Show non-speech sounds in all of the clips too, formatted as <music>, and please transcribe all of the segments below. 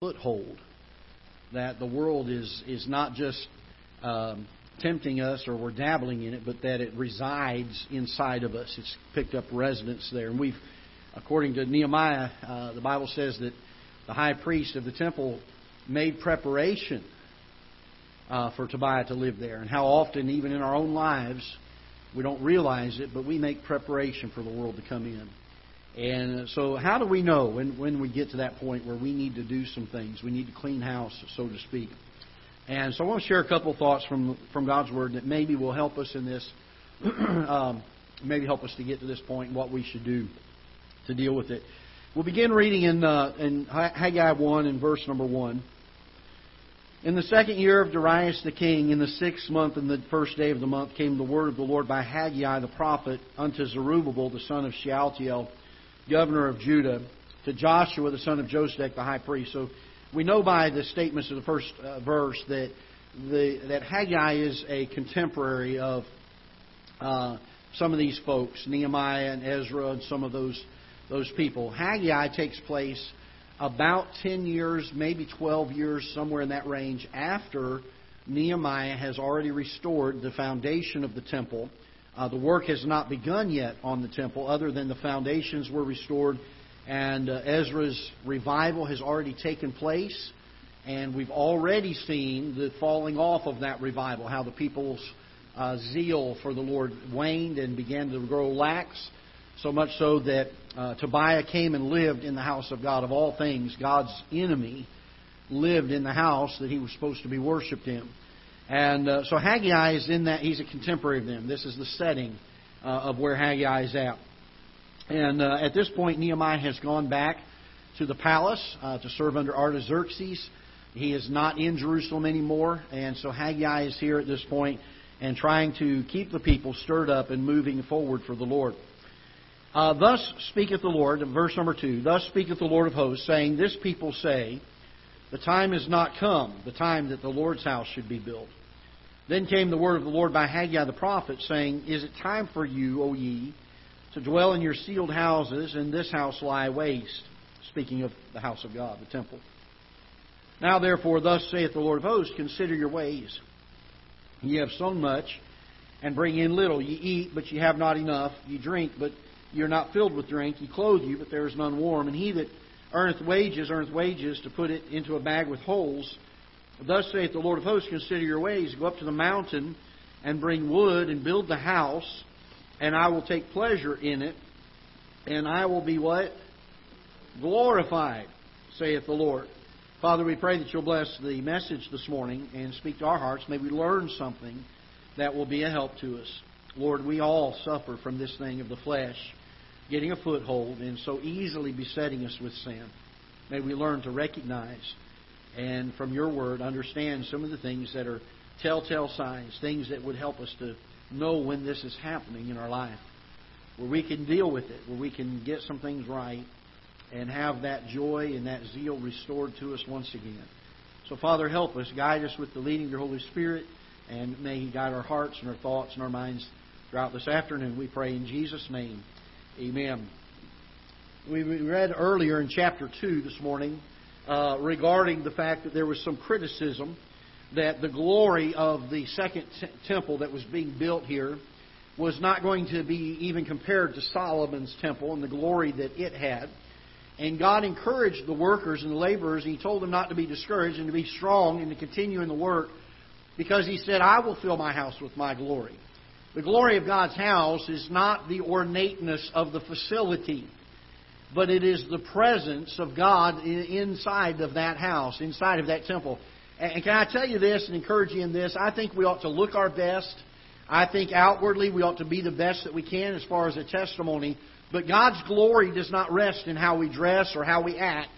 foothold. That the world is, is not just um, tempting us or we're dabbling in it, but that it resides inside of us. It's picked up residence there. And we've, according to Nehemiah, uh, the Bible says that the high priest of the temple made preparation uh, for Tobiah to live there. And how often, even in our own lives, we don't realize it, but we make preparation for the world to come in. And so, how do we know when, when we get to that point where we need to do some things? We need to clean house, so to speak. And so, I want to share a couple of thoughts from from God's Word that maybe will help us in this, <clears throat> um, maybe help us to get to this point and what we should do to deal with it. We'll begin reading in uh, in Haggai one in verse number one. In the second year of Darius the king, in the sixth month and the first day of the month, came the word of the Lord by Haggai the prophet unto Zerubbabel the son of Shealtiel governor of Judah, to Joshua, the son of Josedech, the high priest. So we know by the statements of the first uh, verse that, the, that Haggai is a contemporary of uh, some of these folks, Nehemiah and Ezra and some of those, those people. Haggai takes place about 10 years, maybe 12 years, somewhere in that range, after Nehemiah has already restored the foundation of the temple uh, the work has not begun yet on the temple, other than the foundations were restored, and uh, Ezra's revival has already taken place. And we've already seen the falling off of that revival, how the people's uh, zeal for the Lord waned and began to grow lax, so much so that uh, Tobiah came and lived in the house of God. Of all things, God's enemy lived in the house that he was supposed to be worshipped in. And uh, so Haggai is in that, he's a contemporary of them. This is the setting uh, of where Haggai is at. And uh, at this point, Nehemiah has gone back to the palace uh, to serve under Artaxerxes. He is not in Jerusalem anymore, and so Haggai is here at this point and trying to keep the people stirred up and moving forward for the Lord. Uh, thus speaketh the Lord, verse number two, thus speaketh the Lord of hosts, saying, This people say, The time is not come, the time that the Lord's house should be built. Then came the word of the Lord by Haggai the prophet, saying, Is it time for you, O ye, to dwell in your sealed houses, and this house lie waste? Speaking of the house of God, the temple. Now therefore, thus saith the Lord of hosts, Consider your ways. Ye have sown much, and bring in little. Ye eat, but ye have not enough. Ye drink, but ye are not filled with drink. Ye clothe you, but there is none warm. And he that earneth wages, earneth wages to put it into a bag with holes Thus saith the Lord of hosts, consider your ways, go up to the mountain and bring wood and build the house, and I will take pleasure in it, and I will be what? Glorified, saith the Lord. Father, we pray that you'll bless the message this morning and speak to our hearts. May we learn something that will be a help to us. Lord, we all suffer from this thing of the flesh getting a foothold and so easily besetting us with sin. May we learn to recognize and from your word understand some of the things that are telltale signs, things that would help us to know when this is happening in our life, where we can deal with it, where we can get some things right and have that joy and that zeal restored to us once again. So, Father, help us, guide us with the leading of your Holy Spirit, and may He guide our hearts and our thoughts and our minds throughout this afternoon. We pray in Jesus' name. Amen. We read earlier in chapter 2 this morning uh, regarding the fact that there was some criticism that the glory of the second t- temple that was being built here was not going to be even compared to Solomon's temple and the glory that it had. And God encouraged the workers and the laborers, and He told them not to be discouraged and to be strong and to continue in the work because He said, I will fill my house with my glory. The glory of God's house is not the ornateness of the facility but it is the presence of God inside of that house, inside of that temple. And can I tell you this and encourage you in this? I think we ought to look our best. I think outwardly we ought to be the best that we can as far as a testimony. But God's glory does not rest in how we dress or how we act.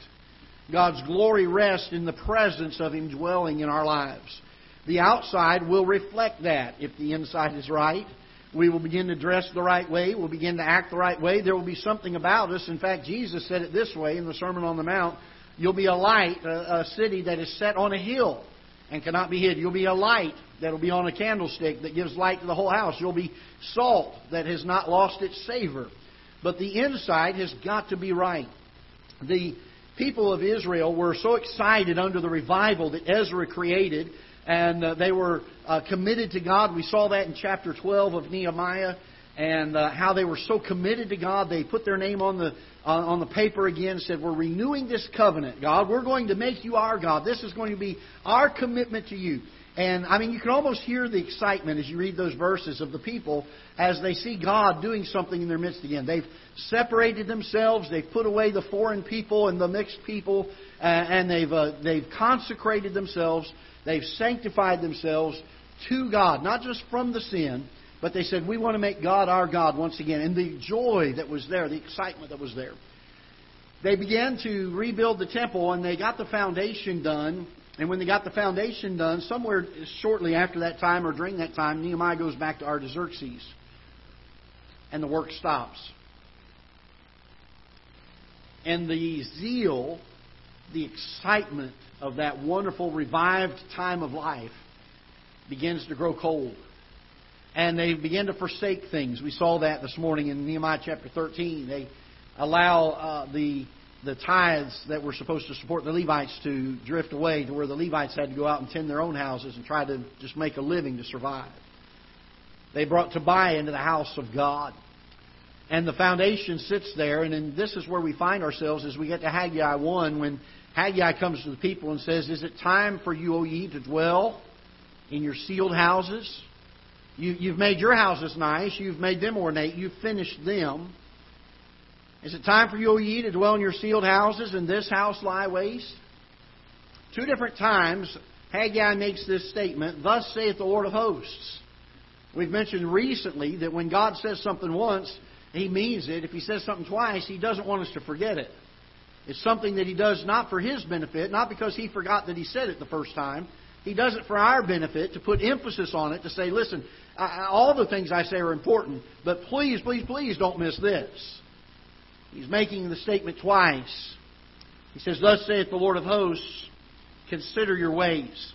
God's glory rests in the presence of Him dwelling in our lives. The outside will reflect that if the inside is right. We will begin to dress the right way. We'll begin to act the right way. There will be something about us. In fact, Jesus said it this way in the Sermon on the Mount You'll be a light, a, a city that is set on a hill and cannot be hid. You'll be a light that will be on a candlestick that gives light to the whole house. You'll be salt that has not lost its savor. But the inside has got to be right. The people of Israel were so excited under the revival that Ezra created, and uh, they were uh, committed to God. We saw that in chapter 12 of Nehemiah, and uh, how they were so committed to God. They put their name on the on the paper again. and Said, "We're renewing this covenant, God. We're going to make you our God. This is going to be our commitment to you." And I mean, you can almost hear the excitement as you read those verses of the people as they see God doing something in their midst again. They've separated themselves, they've put away the foreign people and the mixed people, and they've, uh, they've consecrated themselves, they've sanctified themselves to God, not just from the sin, but they said, We want to make God our God once again. And the joy that was there, the excitement that was there. They began to rebuild the temple, and they got the foundation done and when they got the foundation done, somewhere shortly after that time or during that time, Nehemiah goes back to Artaxerxes. And the work stops. And the zeal, the excitement of that wonderful revived time of life begins to grow cold. And they begin to forsake things. We saw that this morning in Nehemiah chapter 13. They allow uh, the the tithes that were supposed to support the Levites to drift away to where the Levites had to go out and tend their own houses and try to just make a living to survive. They brought Tobiah into the house of God. And the foundation sits there, and then this is where we find ourselves as we get to Haggai 1 when Haggai comes to the people and says, Is it time for you, O ye, to dwell in your sealed houses? You, you've made your houses nice, you've made them ornate, you've finished them. Is it time for you, O ye, to dwell in your sealed houses, and this house lie waste? Two different times, Haggai makes this statement, Thus saith the Lord of hosts. We've mentioned recently that when God says something once, He means it. If He says something twice, He doesn't want us to forget it. It's something that He does not for His benefit, not because He forgot that He said it the first time. He does it for our benefit, to put emphasis on it, to say, listen, I, all the things I say are important, but please, please, please don't miss this. He's making the statement twice. He says, Thus saith the Lord of hosts, consider your ways.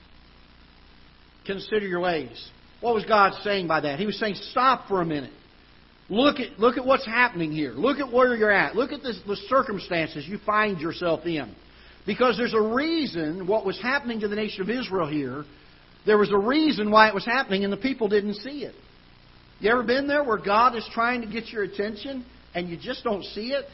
Consider your ways. What was God saying by that? He was saying, Stop for a minute. Look at, look at what's happening here. Look at where you're at. Look at this, the circumstances you find yourself in. Because there's a reason what was happening to the nation of Israel here. There was a reason why it was happening, and the people didn't see it. You ever been there where God is trying to get your attention and you just don't see it,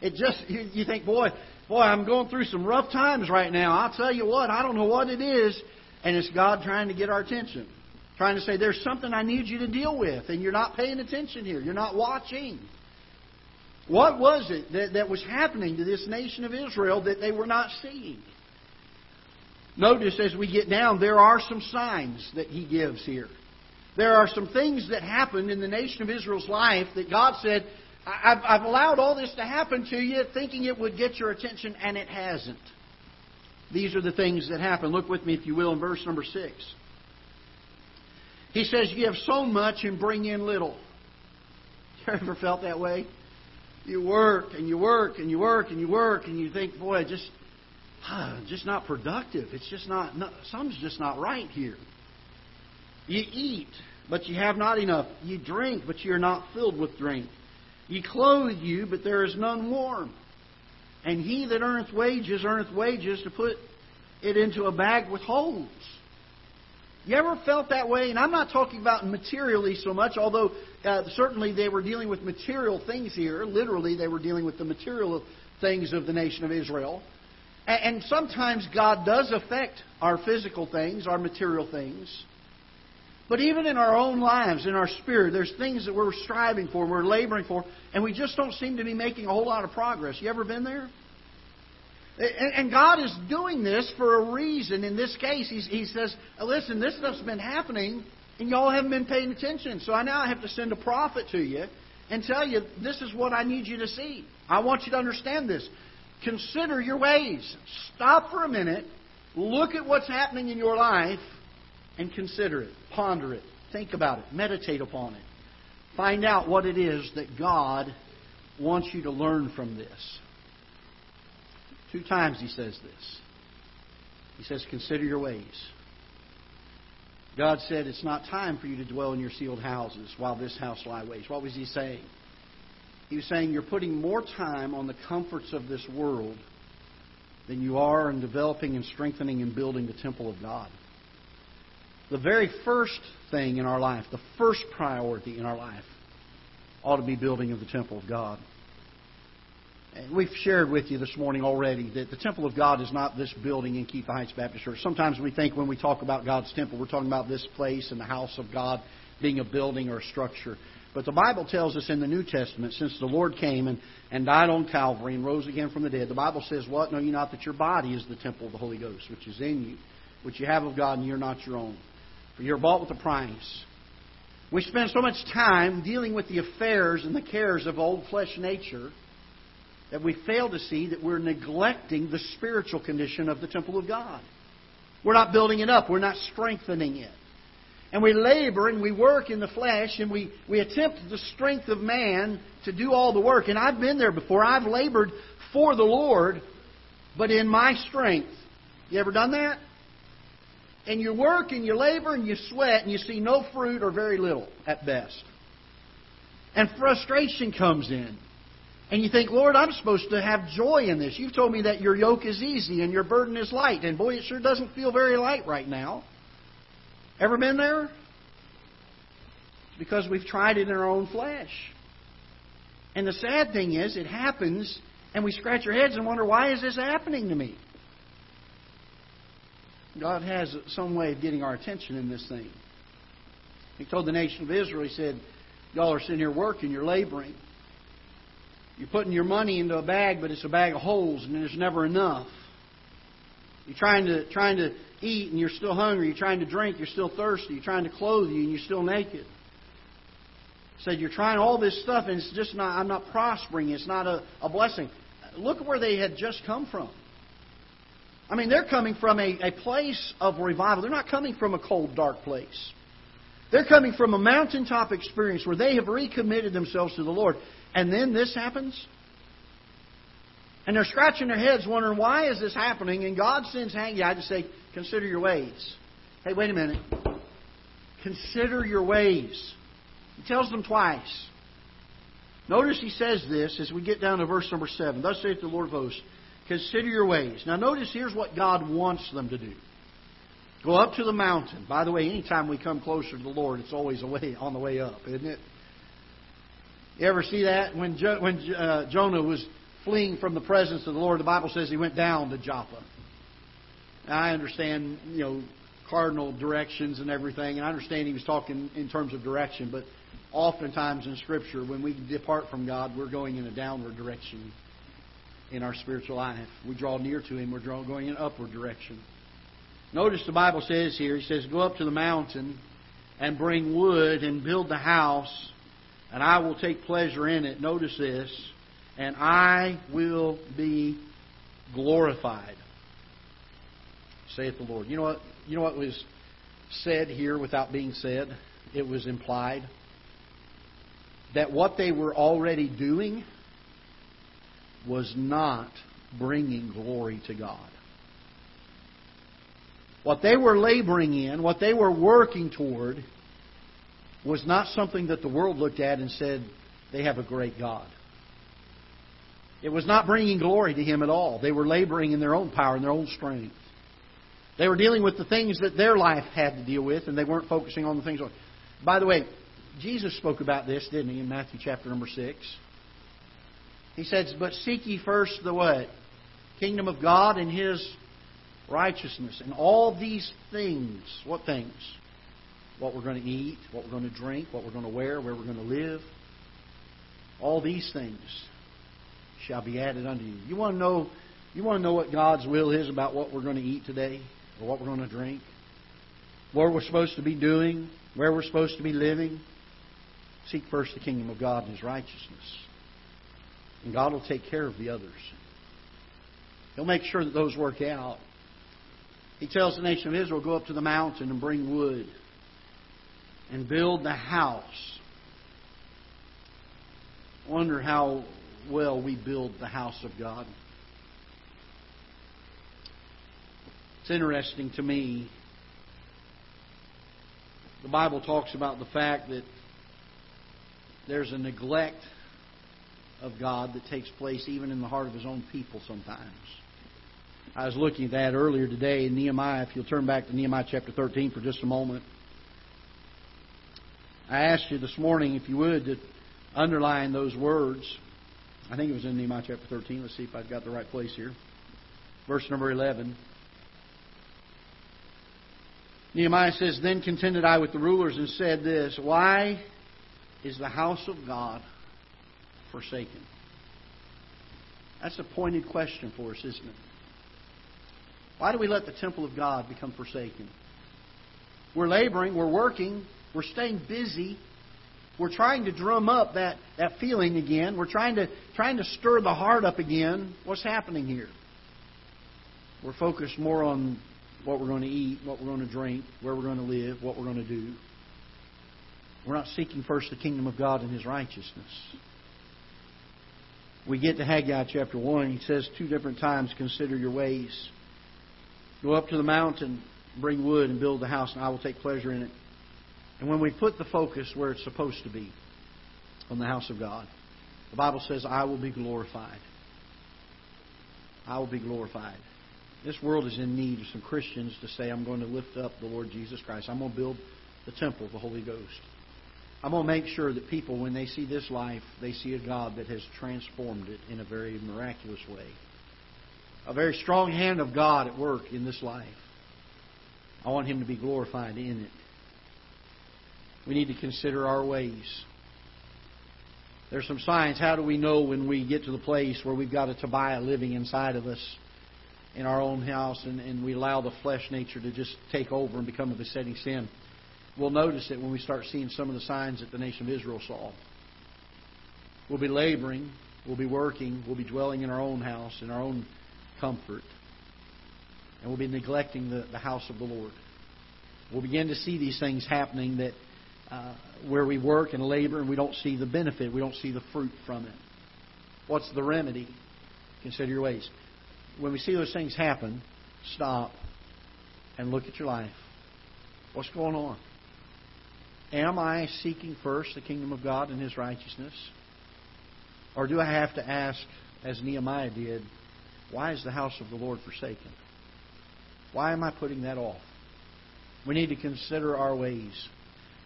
it just you, you think, boy, boy, I'm going through some rough times right now. I'll tell you what, I don't know what it is, and it's God trying to get our attention, trying to say there's something I need you to deal with, and you're not paying attention here. You're not watching. What was it that, that was happening to this nation of Israel that they were not seeing? Notice as we get down, there are some signs that he gives here. There are some things that happened in the nation of Israel's life that God said, I've, I've allowed all this to happen to you thinking it would get your attention, and it hasn't. These are the things that happen. Look with me, if you will, in verse number 6. He says, You have sown much and bring in little. <laughs> You ever felt that way? You work and you work and you work and you work and you think, boy, just huh, just not productive. It's just not, not something's just not right here. You eat, but you have not enough. You drink, but you're not filled with drink. Ye clothe you, but there is none warm. And he that earneth wages, earneth wages to put it into a bag with holes. You ever felt that way? And I'm not talking about materially so much, although uh, certainly they were dealing with material things here. Literally, they were dealing with the material things of the nation of Israel. And, and sometimes God does affect our physical things, our material things. But even in our own lives, in our spirit, there's things that we're striving for, we're laboring for, and we just don't seem to be making a whole lot of progress. You ever been there? And God is doing this for a reason. In this case, He says, listen, this stuff's been happening, and y'all haven't been paying attention. So I now have to send a prophet to you and tell you, this is what I need you to see. I want you to understand this. Consider your ways. Stop for a minute. Look at what's happening in your life and consider it, ponder it, think about it, meditate upon it. Find out what it is that God wants you to learn from this. Two times he says this. He says, Consider your ways. God said, It's not time for you to dwell in your sealed houses while this house lie waste. What was he saying? He was saying, You're putting more time on the comforts of this world than you are in developing and strengthening and building the temple of God. The very first thing in our life, the first priority in our life, ought to be building of the temple of God. And we've shared with you this morning already that the temple of God is not this building in Ketha Heights Baptist Church. Sometimes we think when we talk about God's temple, we're talking about this place and the house of God being a building or a structure. But the Bible tells us in the New Testament, since the Lord came and, and died on Calvary and rose again from the dead, the Bible says, What? Know you not that your body is the temple of the Holy Ghost, which is in you, which you have of God, and you're not your own. For you're bought with a price. We spend so much time dealing with the affairs and the cares of old flesh nature that we fail to see that we're neglecting the spiritual condition of the temple of God. We're not building it up, we're not strengthening it. And we labor and we work in the flesh and we, we attempt the strength of man to do all the work. And I've been there before. I've labored for the Lord, but in my strength. You ever done that? And you work and you labor and you sweat and you see no fruit or very little at best. And frustration comes in. And you think, Lord, I'm supposed to have joy in this. You've told me that your yoke is easy and your burden is light. And boy, it sure doesn't feel very light right now. Ever been there? Because we've tried it in our own flesh. And the sad thing is, it happens, and we scratch our heads and wonder, why is this happening to me? God has some way of getting our attention in this thing. He told the nation of Israel, He said, Y'all are sitting here working, you're laboring. You're putting your money into a bag, but it's a bag of holes, and there's never enough. You're trying to trying to eat, and you're still hungry. You're trying to drink, you're still thirsty. You're trying to clothe you, and you're still naked. Said you're trying all this stuff, and it's just not. I'm not prospering. It's not a, a blessing. Look where they had just come from. I mean, they're coming from a, a place of revival. They're not coming from a cold, dark place. They're coming from a mountaintop experience where they have recommitted themselves to the Lord. And then this happens? And they're scratching their heads wondering, why is this happening? And God sends Haggai to say, consider your ways. Hey, wait a minute. Consider your ways. He tells them twice. Notice he says this as we get down to verse number 7. Thus saith the Lord of hosts, consider your ways. Now notice here's what God wants them to do. Go up to the mountain. By the way, anytime we come closer to the Lord, it's always away, on the way up, isn't it? You ever see that? When, jo- when uh, Jonah was fleeing from the presence of the Lord, the Bible says he went down to Joppa. Now, I understand, you know, cardinal directions and everything, and I understand he was talking in terms of direction, but oftentimes in Scripture, when we depart from God, we're going in a downward direction in our spiritual life. We draw near to Him, we're going in an upward direction. Notice the Bible says here, He says, Go up to the mountain and bring wood and build the house and I will take pleasure in it. Notice this, and I will be glorified, saith the Lord. You know what? You know what was said here without being said? It was implied that what they were already doing was not bringing glory to God. What they were laboring in, what they were working toward, was not something that the world looked at and said, they have a great God. It was not bringing glory to Him at all. They were laboring in their own power and their own strength. They were dealing with the things that their life had to deal with, and they weren't focusing on the things. By the way, Jesus spoke about this, didn't he, in Matthew chapter number 6? He says, But seek ye first the what? Kingdom of God and His righteousness. And all these things, what things? what we're going to eat, what we're going to drink, what we're going to wear, where we're going to live. All these things shall be added unto you. You want to know you want to know what God's will is about what we're going to eat today or what we're going to drink? What we're supposed to be doing, where we're supposed to be living? Seek first the kingdom of God and his righteousness. And God will take care of the others. He'll make sure that those work out. He tells the nation of Israel, go up to the mountain and bring wood and build the house. Wonder how well we build the house of God. It's interesting to me. The Bible talks about the fact that there's a neglect of God that takes place even in the heart of His own people sometimes. I was looking at that earlier today in Nehemiah. If you'll turn back to Nehemiah chapter 13 for just a moment. I asked you this morning, if you would, to underline those words. I think it was in Nehemiah chapter 13. Let's see if I've got the right place here. Verse number 11. Nehemiah says, Then contended I with the rulers and said this Why is the house of God forsaken? That's a pointed question for us, isn't it? Why do we let the temple of God become forsaken? We're laboring, we're working, we're staying busy. We're trying to drum up that, that feeling again. We're trying to trying to stir the heart up again. What's happening here? We're focused more on what we're going to eat, what we're going to drink, where we're going to live, what we're going to do. We're not seeking first the kingdom of God and His righteousness. We get to Haggai chapter 1. He says two different times, Consider your ways. Go up to the mountain, bring wood, and build the house, and I will take pleasure in it. And when we put the focus where it's supposed to be, on the house of God, the Bible says, I will be glorified. I will be glorified. This world is in need of some Christians to say, I'm going to lift up the Lord Jesus Christ. I'm going to build the temple of the Holy Ghost. I'm going to make sure that people, when they see this life, they see a God that has transformed it in a very miraculous way. A very strong hand of God at work in this life. I want Him to be glorified in it. We need to consider our ways. There's some signs. How do we know when we get to the place where we've got a Tobiah living inside of us in our own house and, and we allow the flesh nature to just take over and become a besetting sin? We'll notice it when we start seeing some of the signs that the nation of Israel saw. We'll be laboring, we'll be working, we'll be dwelling in our own house, in our own comfort, and we'll be neglecting the, the house of the Lord. We'll begin to see these things happening that uh, where we work and labor and we don't see the benefit, we don't see the fruit from it. What's the remedy? Consider your ways. When we see those things happen, stop and look at your life. What's going on? Am I seeking first the kingdom of God and His righteousness? Or do I have to ask, as Nehemiah did, why is the house of the Lord forsaken? Why am I putting that off? We need to consider our ways.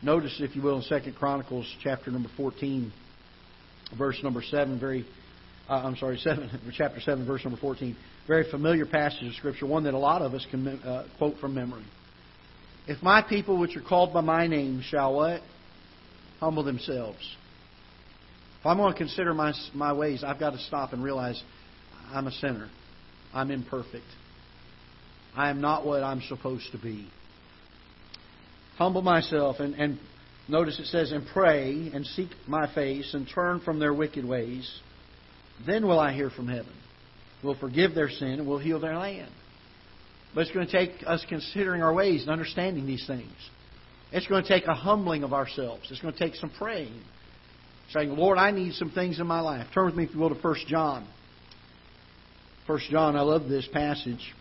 Notice, if you will, in Second Chronicles chapter number 14, verse number 7, very, uh, I'm sorry, <laughs> 7, chapter 7, verse number 14, very familiar passage of Scripture, one that a lot of us can uh, quote from memory. If my people, which are called by my name, shall what? Humble themselves. If I'm going to consider my, my ways, I've got to stop and realize I'm a sinner. I'm imperfect. I am not what I'm supposed to be humble myself and, and notice it says, and pray and seek my face and turn from their wicked ways, then will I hear from heaven. We'll forgive their sin and we'll heal their land. But it's going to take us considering our ways and understanding these things. It's going to take a humbling of ourselves. It's going to take some praying. Saying, Lord, I need some things in my life. Turn with me, if you will, to 1 John. 1 John, I love this passage.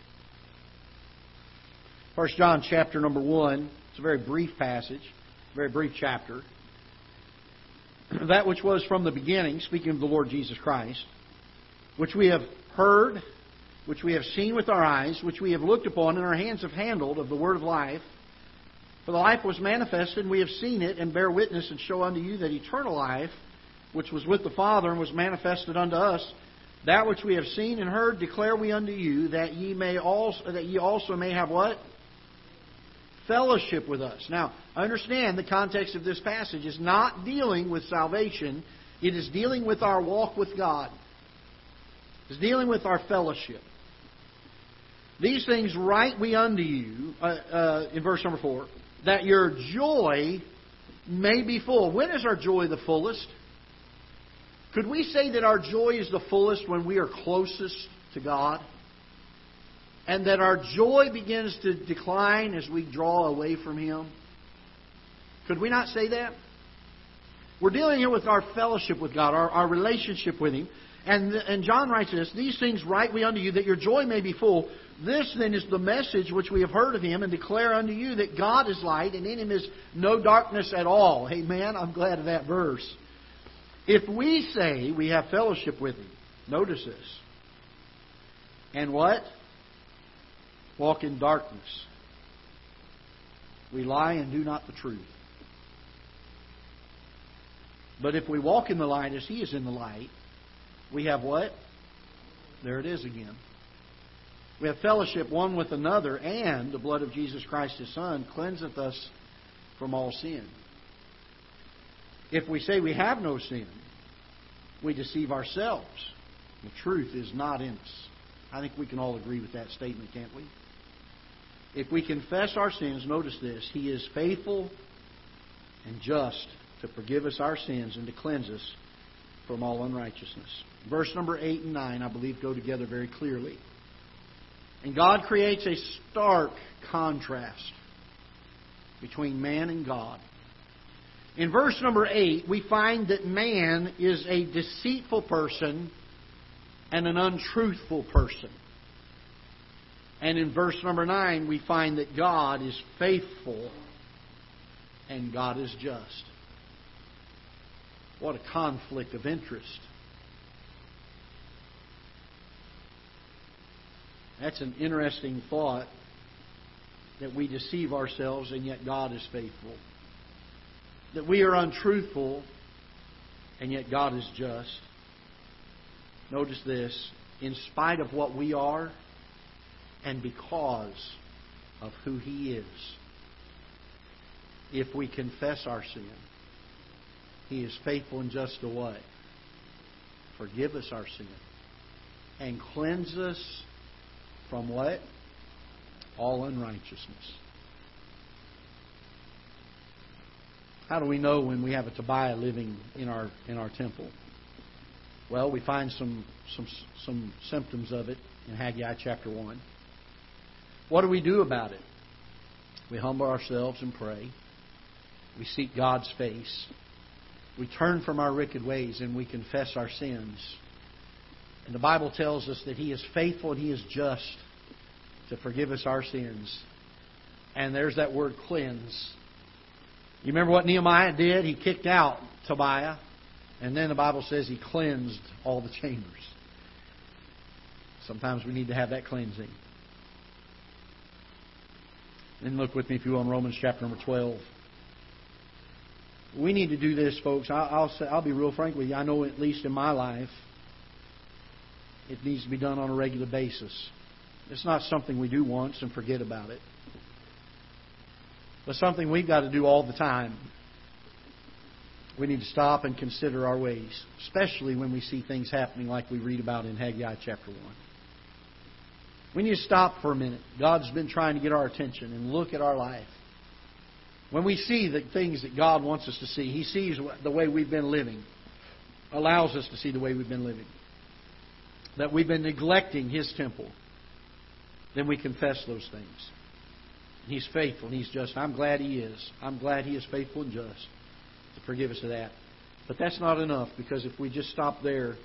1 John chapter number 1. It's a very brief passage, very brief chapter. That which was from the beginning, speaking of the Lord Jesus Christ, which we have heard, which we have seen with our eyes, which we have looked upon, and our hands have handled of the word of life. For the life was manifested, and we have seen it, and bear witness, and show unto you that eternal life, which was with the Father, and was manifested unto us, that which we have seen and heard declare we unto you, that ye may also that ye also may have what? fellowship with us. Now, understand the context of this passage is not dealing with salvation, it is dealing with our walk with God. It's dealing with our fellowship. These things write we unto you, uh, uh, in verse number 4, that your joy may be full. When is our joy the fullest? Could we say that our joy is the fullest when we are closest to God? and that our joy begins to decline as we draw away from Him? Could we not say that? We're dealing here with our fellowship with God, our, our relationship with Him. And, and John writes this These things write we unto you, that your joy may be full. This then is the message which we have heard of Him, and declare unto you that God is light, and in Him is no darkness at all. Amen. I'm glad of that verse. If we say we have fellowship with Him, notice this. And what? walk in darkness. We lie and do not the truth. But if we walk in the light as He is in the light, we have what? There it is again. We have fellowship one with another, and the blood of Jesus Christ His Son cleanseth us from all sin. If we say we have no sin, we deceive ourselves. The truth is not in us. I think we can all agree with that statement, can't we? If we confess our sins, notice this, He is faithful and just to forgive us our sins and to cleanse us from all unrighteousness. Verse number 8 and 9, I believe, go together very clearly. And God creates a stark contrast between man and God. In verse number 8, we find that man is a deceitful person and an untruthful person. And in verse number 9, we find that God is faithful and God is just. What a conflict of interest. That's an interesting thought that we deceive ourselves and yet God is faithful. That we are untruthful and yet God is just. Notice this in spite of what we are and because of who He is, if we confess our sin, he is faithful and just to what? Forgive us our sin. And cleanse us from what? All unrighteousness. How do we know when we have a Tobiah living in our in our temple? Well, we find some some some symptoms of it in Haggai chapter one. What do we do about it? We humble ourselves and pray. We seek God's face. We turn from our wicked ways and we confess our sins. And the Bible tells us that He is faithful and He is just to forgive us our sins. And there's that word cleanse. You remember what Nehemiah did? He kicked out Tobiah. And then the Bible says he cleansed all the chambers. Sometimes we need to have that cleansing. Then look with me, if you will, in Romans chapter number 12 we need to do this, folks. I'll, say, I'll be real frank with you. I know, at least in my life, it needs to be done on a regular basis. It's not something we do once and forget about it, but something we've got to do all the time. We need to stop and consider our ways, especially when we see things happening like we read about in Haggai chapter 1. We need to stop for a minute. God's been trying to get our attention and look at our life. When we see the things that God wants us to see, He sees the way we've been living, allows us to see the way we've been living. That we've been neglecting His temple. Then we confess those things. He's faithful and He's just. I'm glad He is. I'm glad He is faithful and just to forgive us of that. But that's not enough because if we just stop there,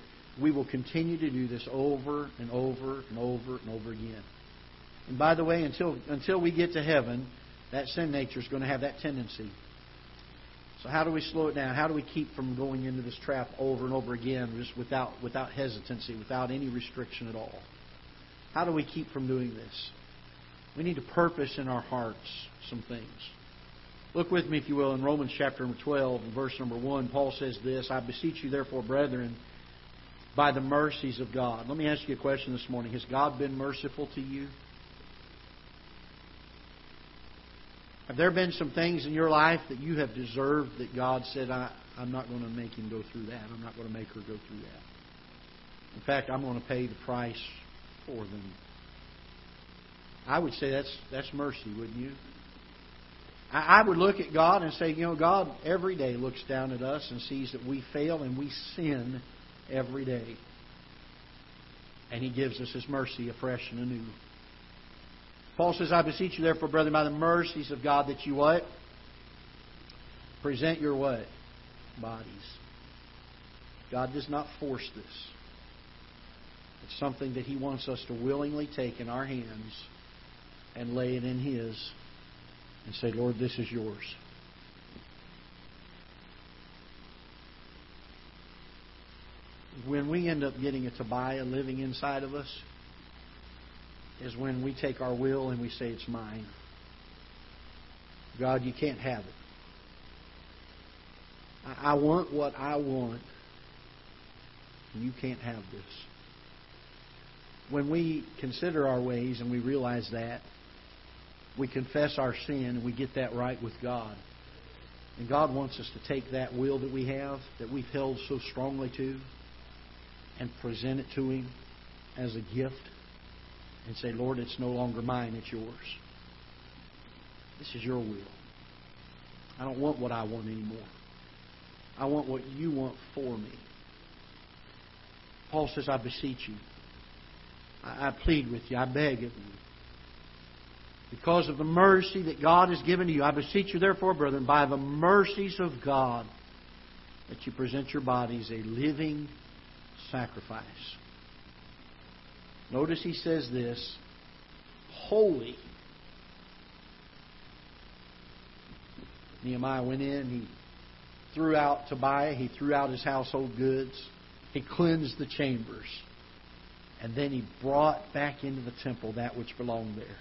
we will continue to do this over and over and over and over again. And by the way, until until we get to heaven, that sin nature is going to have that tendency. So how do we slow it down? How do we keep from going into this trap over and over again, just without without hesitancy, without any restriction at all? How do we keep from doing this? We need to purpose in our hearts some things. Look with me, if you will, in Romans chapter 12, verse number 1. Paul says this I beseech you, therefore, brethren, by the mercies of God. Let me ask you a question this morning. Has God been merciful to you? Have there been some things in your life that you have deserved that God said, I, I'm not going to make him go through that. I'm not going to make her go through that. In fact, I'm going to pay the price for them. I would say that's that's mercy, wouldn't you? I, I would look at God and say, you know, God every day looks down at us and sees that we fail and we sin every day. And He gives us His mercy afresh and anew. Paul says, I beseech you therefore, brethren, by the mercies of God, that you what? Present your what? Bodies. God does not force this. It's something that He wants us to willingly take in our hands and lay it in His and say, Lord, this is yours. When we end up getting a Tobiah living inside of us, is when we take our will and we say, It's mine. God, you can't have it. I want what I want, you can't have this. When we consider our ways and we realize that, we confess our sin and we get that right with God. And God wants us to take that will that we have, that we've held so strongly to, and present it to Him as a gift and say, Lord, it's no longer mine, it's yours. This is your will. I don't want what I want anymore. I want what you want for me. Paul says, I beseech you. I, plead with you. I beg of you. Because of the mercy that God has given to you, I beseech you, therefore, brethren, by the mercies of God, that you present your bodies a living sacrifice. Notice he says this holy. Nehemiah went in, he threw out Tobiah, he threw out his household goods, he cleansed the chambers, and then he brought back into the temple that which belonged there.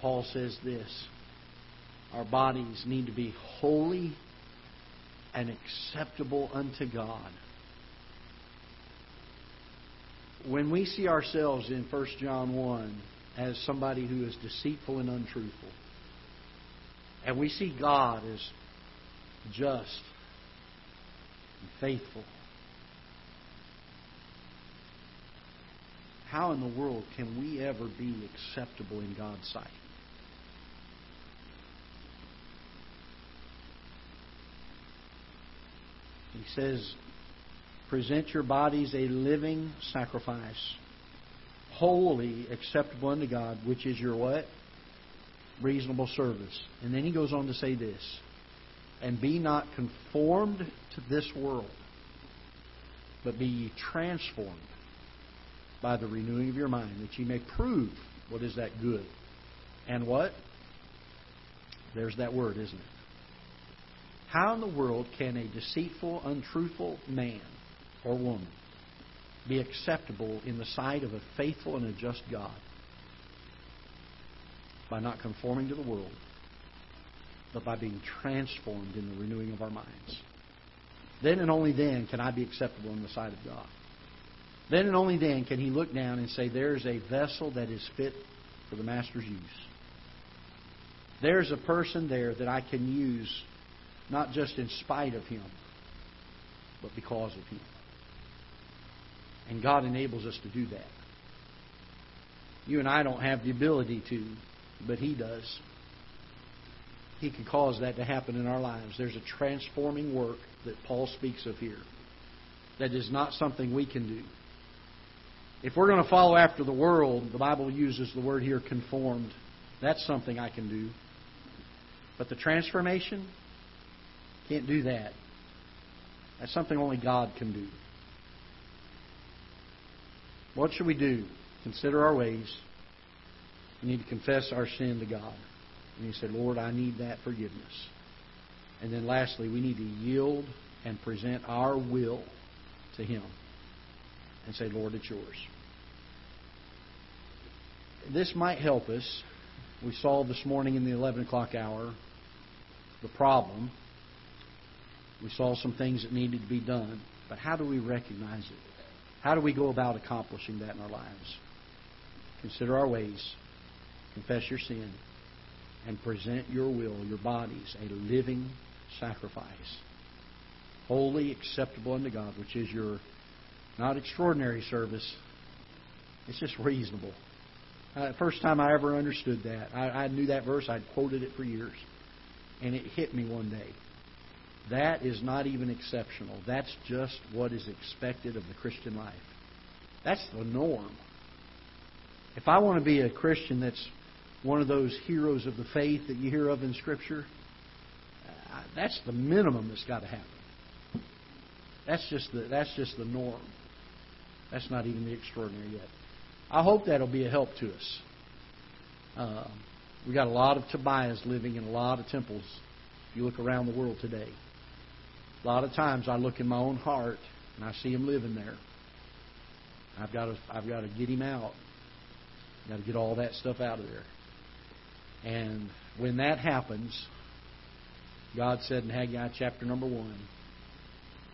Paul says this our bodies need to be holy and acceptable unto God. When we see ourselves in 1 John 1 as somebody who is deceitful and untruthful, and we see God as just and faithful, how in the world can we ever be acceptable in God's sight? He says, present your bodies a living sacrifice, holy, acceptable unto God, which is your what? Reasonable service. And then he goes on to say this, and be not conformed to this world, but be ye transformed by the renewing of your mind, that ye may prove what is that good. And what? There's that word, isn't it? How in the world can a deceitful, untruthful man or woman be acceptable in the sight of a faithful and a just God? By not conforming to the world, but by being transformed in the renewing of our minds. Then and only then can I be acceptable in the sight of God. Then and only then can He look down and say, There's a vessel that is fit for the Master's use. There's a person there that I can use not just in spite of Him, but because of Him. And God enables us to do that. You and I don't have the ability to, but He does. He can cause that to happen in our lives. There's a transforming work that Paul speaks of here that is not something we can do. If we're going to follow after the world, the Bible uses the word here conformed. That's something I can do. But the transformation, can't do that. That's something only God can do. What should we do? Consider our ways. We need to confess our sin to God. And you say, Lord, I need that forgiveness. And then lastly, we need to yield and present our will to Him and say, Lord, it's yours. This might help us. We saw this morning in the 11 o'clock hour the problem we saw some things that needed to be done. But how do we recognize it? How do we go about accomplishing that in our lives? Consider our ways, confess your sin, and present your will, your bodies, a living sacrifice, holy, acceptable unto God, which is your not extraordinary service, it's just reasonable. Uh, first time I ever understood that, I, I knew that verse, I'd quoted it for years, and it hit me one day. That is not even exceptional. That's just what is expected of the Christian life. That's the norm. If I want to be a Christian that's one of those heroes of the faith that you hear of in Scripture, uh, that's the minimum that's got to happen. That's just the, that's just the norm. That's not even the extraordinary yet. I hope that'll be a help to us. Uh, we got a lot of Tobiahs living in a lot of temples. If you look around the world today, a lot of times I look in my own heart and I see him living there. I've got to, I've got to get him out. Got to get all that stuff out of there. And when that happens, God said in Haggai chapter number 1,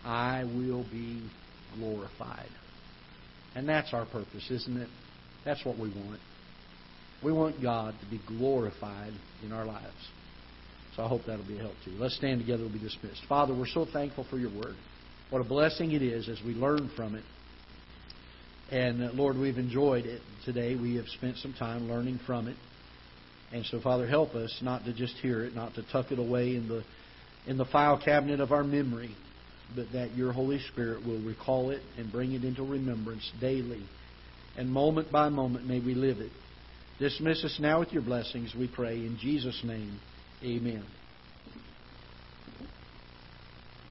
I will be glorified. And that's our purpose, isn't it? That's what we want. We want God to be glorified in our lives. So I hope that'll be a help to you. Let's stand together. We'll be dismissed. Father, we're so thankful for your word. What a blessing it is as we learn from it. And uh, Lord, we've enjoyed it today. We have spent some time learning from it. And so, Father, help us not to just hear it, not to tuck it away in the in the file cabinet of our memory, but that your Holy Spirit will recall it and bring it into remembrance daily. And moment by moment may we live it. Dismiss us now with your blessings, we pray. In Jesus' name, amen.